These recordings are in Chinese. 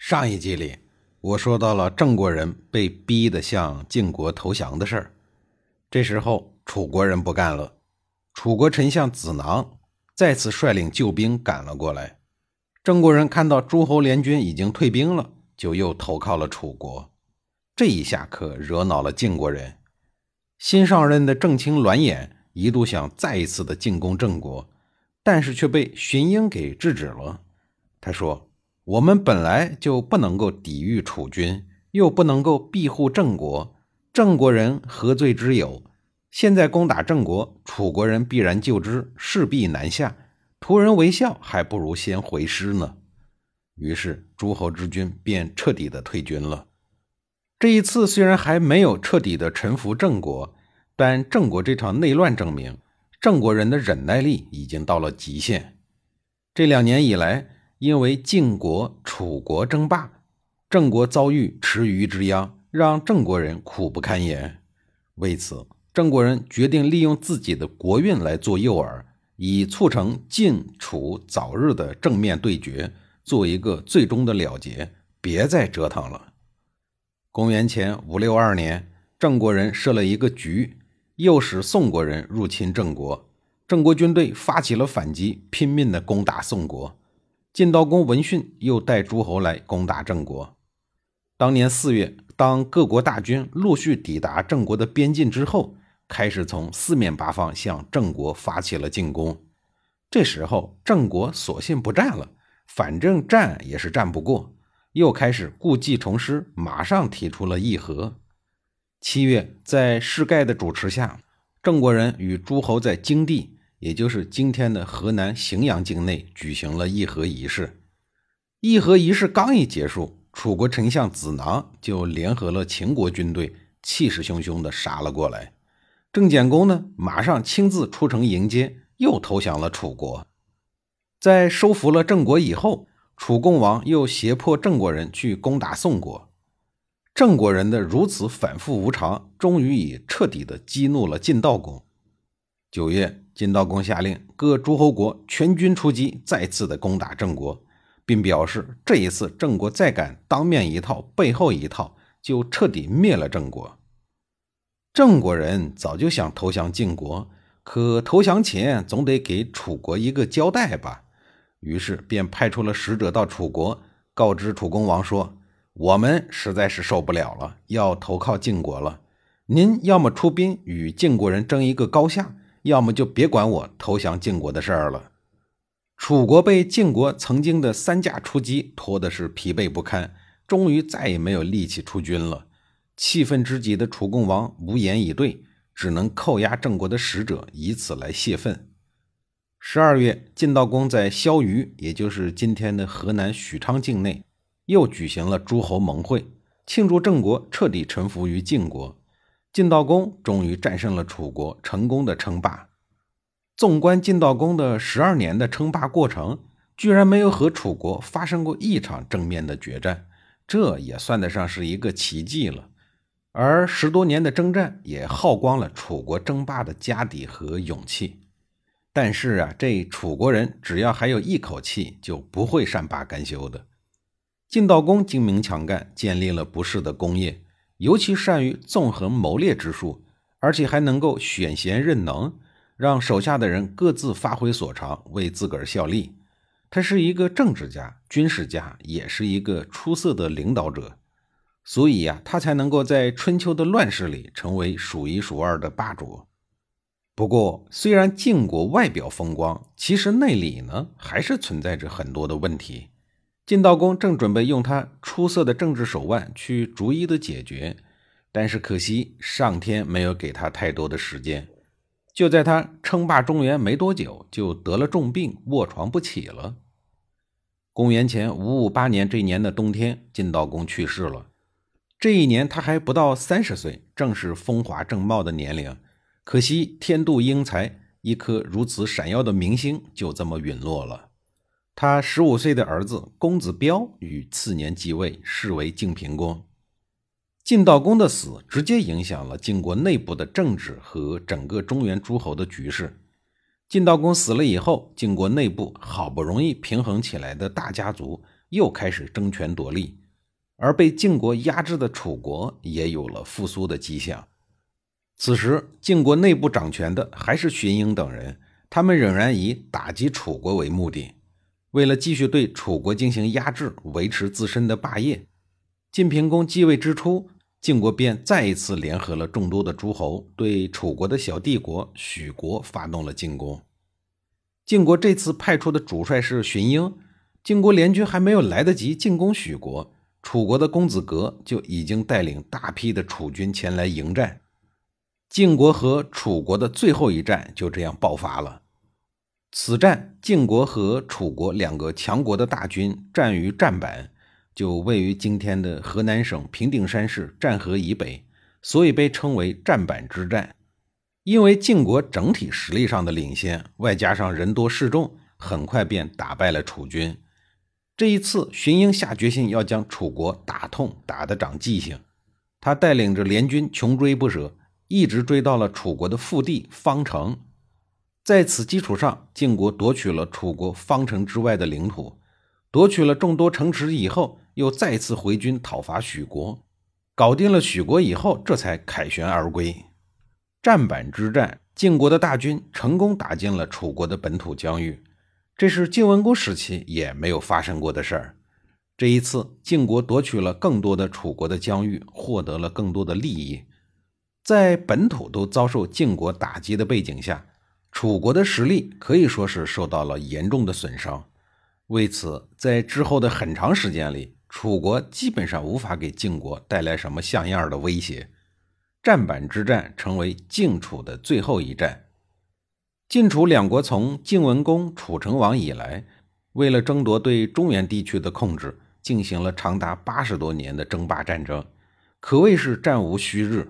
上一集里，我说到了郑国人被逼得向晋国投降的事儿。这时候，楚国人不干了，楚国丞相子囊再次率领救兵赶了过来。郑国人看到诸侯联军已经退兵了，就又投靠了楚国。这一下可惹恼了晋国人。新上任的郑卿栾衍一度想再一次的进攻郑国，但是却被荀英给制止了。他说。我们本来就不能够抵御楚军，又不能够庇护郑国，郑国人何罪之有？现在攻打郑国，楚国人必然救之，势必南下。图人为笑，还不如先回师呢。于是诸侯之军便彻底的退军了。这一次虽然还没有彻底的臣服郑国，但郑国这场内乱证明，郑国人的忍耐力已经到了极限。这两年以来。因为晋国、楚国争霸，郑国遭遇池鱼之殃，让郑国人苦不堪言。为此，郑国人决定利用自己的国运来做诱饵，以促成晋楚早日的正面对决，做一个最终的了结，别再折腾了。公元前五六二年，郑国人设了一个局，诱使宋国人入侵郑国，郑国军队发起了反击，拼命的攻打宋国。晋悼公闻讯，又带诸侯来攻打郑国。当年四月，当各国大军陆续抵达郑国的边境之后，开始从四面八方向郑国发起了进攻。这时候，郑国索性不战了，反正战也是战不过，又开始故技重施，马上提出了议和。七月，在士盖的主持下，郑国人与诸侯在京地。也就是今天的河南荥阳境内举行了议和仪式。议和仪式刚一结束，楚国丞相子囊就联合了秦国军队，气势汹汹地杀了过来。郑简公呢，马上亲自出城迎接，又投降了楚国。在收服了郑国以后，楚共王又胁迫郑国人去攻打宋国。郑国人的如此反复无常，终于以彻底的激怒了晋悼公。九月。晋悼公下令各诸侯国全军出击，再次的攻打郑国，并表示这一次郑国再敢当面一套背后一套，就彻底灭了郑国。郑国人早就想投降晋国，可投降前总得给楚国一个交代吧。于是便派出了使者到楚国，告知楚公王说：“我们实在是受不了了，要投靠晋国了。您要么出兵与晋国人争一个高下。”要么就别管我投降晋国的事儿了。楚国被晋国曾经的三驾出击拖的是疲惫不堪，终于再也没有力气出军了。气愤之极的楚共王无言以对，只能扣押郑国的使者，以此来泄愤。十二月，晋悼公在萧虞，也就是今天的河南许昌境内，又举行了诸侯盟会，庆祝郑国彻底臣服于晋国。晋悼公终于战胜了楚国，成功的称霸。纵观晋悼公的十二年的称霸过程，居然没有和楚国发生过一场正面的决战，这也算得上是一个奇迹了。而十多年的征战也耗光了楚国争霸的家底和勇气。但是啊，这楚国人只要还有一口气，就不会善罢甘休的。晋悼公精明强干，建立了不世的功业。尤其善于纵横谋略之术，而且还能够选贤任能，让手下的人各自发挥所长，为自个儿效力。他是一个政治家、军事家，也是一个出色的领导者，所以呀，他才能够在春秋的乱世里成为数一数二的霸主。不过，虽然晋国外表风光，其实内里呢，还是存在着很多的问题。晋悼公正准备用他出色的政治手腕去逐一的解决，但是可惜上天没有给他太多的时间。就在他称霸中原没多久，就得了重病，卧床不起了。公元前五五八年这年的冬天，晋悼公去世了。这一年他还不到三十岁，正是风华正茂的年龄。可惜天妒英才，一颗如此闪耀的明星就这么陨落了。他十五岁的儿子公子彪于次年继位，是为晋平公。晋悼公的死直接影响了晋国内部的政治和整个中原诸侯的局势。晋悼公死了以后，晋国内部好不容易平衡起来的大家族又开始争权夺利，而被晋国压制的楚国也有了复苏的迹象。此时，晋国内部掌权的还是荀婴等人，他们仍然以打击楚国为目的。为了继续对楚国进行压制，维持自身的霸业，晋平公继位之初。晋国便再一次联合了众多的诸侯，对楚国的小帝国许国发动了进攻。晋国这次派出的主帅是荀婴，晋国联军还没有来得及进攻许国，楚国的公子革就已经带领大批的楚军前来迎战。晋国和楚国的最后一战就这样爆发了。此战，晋国和楚国两个强国的大军战于战板。就位于今天的河南省平顶山市战河以北，所以被称为战板之战。因为晋国整体实力上的领先，外加上人多势众，很快便打败了楚军。这一次，荀婴下决心要将楚国打痛，打得长记性。他带领着联军穷追不舍，一直追到了楚国的腹地方城。在此基础上，晋国夺取了楚国方城之外的领土，夺取了众多城池以后。又再次回军讨伐许国，搞定了许国以后，这才凯旋而归。战板之战，晋国的大军成功打进了楚国的本土疆域，这是晋文公时期也没有发生过的事儿。这一次，晋国夺取了更多的楚国的疆域，获得了更多的利益。在本土都遭受晋国打击的背景下，楚国的实力可以说是受到了严重的损伤。为此，在之后的很长时间里，楚国基本上无法给晋国带来什么像样的威胁，战板之战成为晋楚的最后一战。晋楚两国从晋文公、楚成王以来，为了争夺对中原地区的控制，进行了长达八十多年的争霸战争，可谓是战无虚日，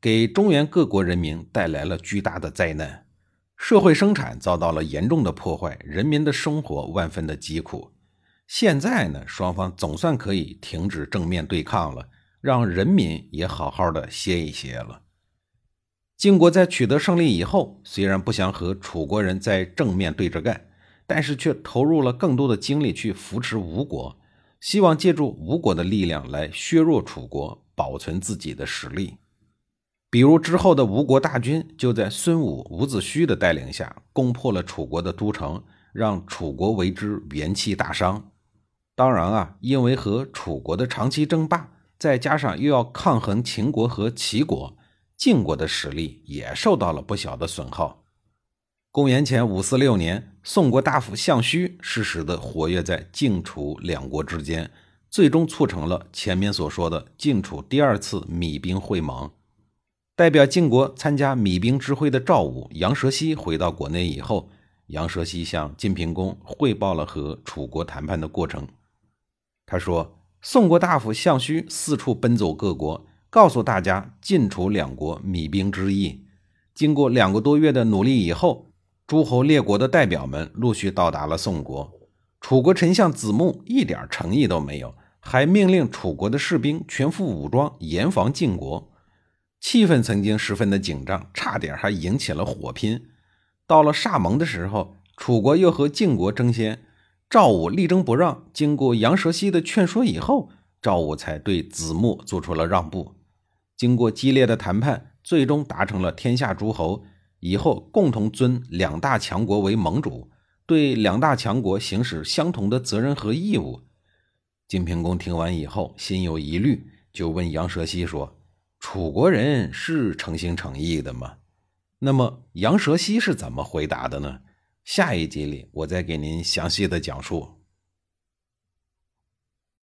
给中原各国人民带来了巨大的灾难，社会生产遭到了严重的破坏，人民的生活万分的疾苦。现在呢，双方总算可以停止正面对抗了，让人民也好好的歇一歇了。晋国在取得胜利以后，虽然不想和楚国人在正面对着干，但是却投入了更多的精力去扶持吴国，希望借助吴国的力量来削弱楚国，保存自己的实力。比如之后的吴国大军就在孙武、伍子胥的带领下攻破了楚国的都城，让楚国为之元气大伤。当然啊，因为和楚国的长期争霸，再加上又要抗衡秦国和齐国，晋国的实力也受到了不小的损耗。公元前五四六年，宋国大夫项须适时的活跃在晋楚两国之间，最终促成了前面所说的晋楚第二次米兵会盟。代表晋国参加米兵之会的赵武、杨蛇西回到国内以后，杨蛇西向晋平公汇报了和楚国谈判的过程。他说：“宋国大夫项须四处奔走各国，告诉大家晋楚两国米兵之意。经过两个多月的努力以后，诸侯列国的代表们陆续到达了宋国。楚国丞相子木一点诚意都没有，还命令楚国的士兵全副武装，严防晋国。气氛曾经十分的紧张，差点还引起了火拼。到了歃盟的时候，楚国又和晋国争先。”赵武力争不让，经过杨蛇溪的劝说以后，赵武才对子木做出了让步。经过激烈的谈判，最终达成了天下诸侯以后共同尊两大强国为盟主，对两大强国行使相同的责任和义务。晋平公听完以后，心有疑虑，就问杨蛇溪说：“楚国人是诚心诚意的吗？”那么杨蛇西是怎么回答的呢？下一集里，我再给您详细的讲述。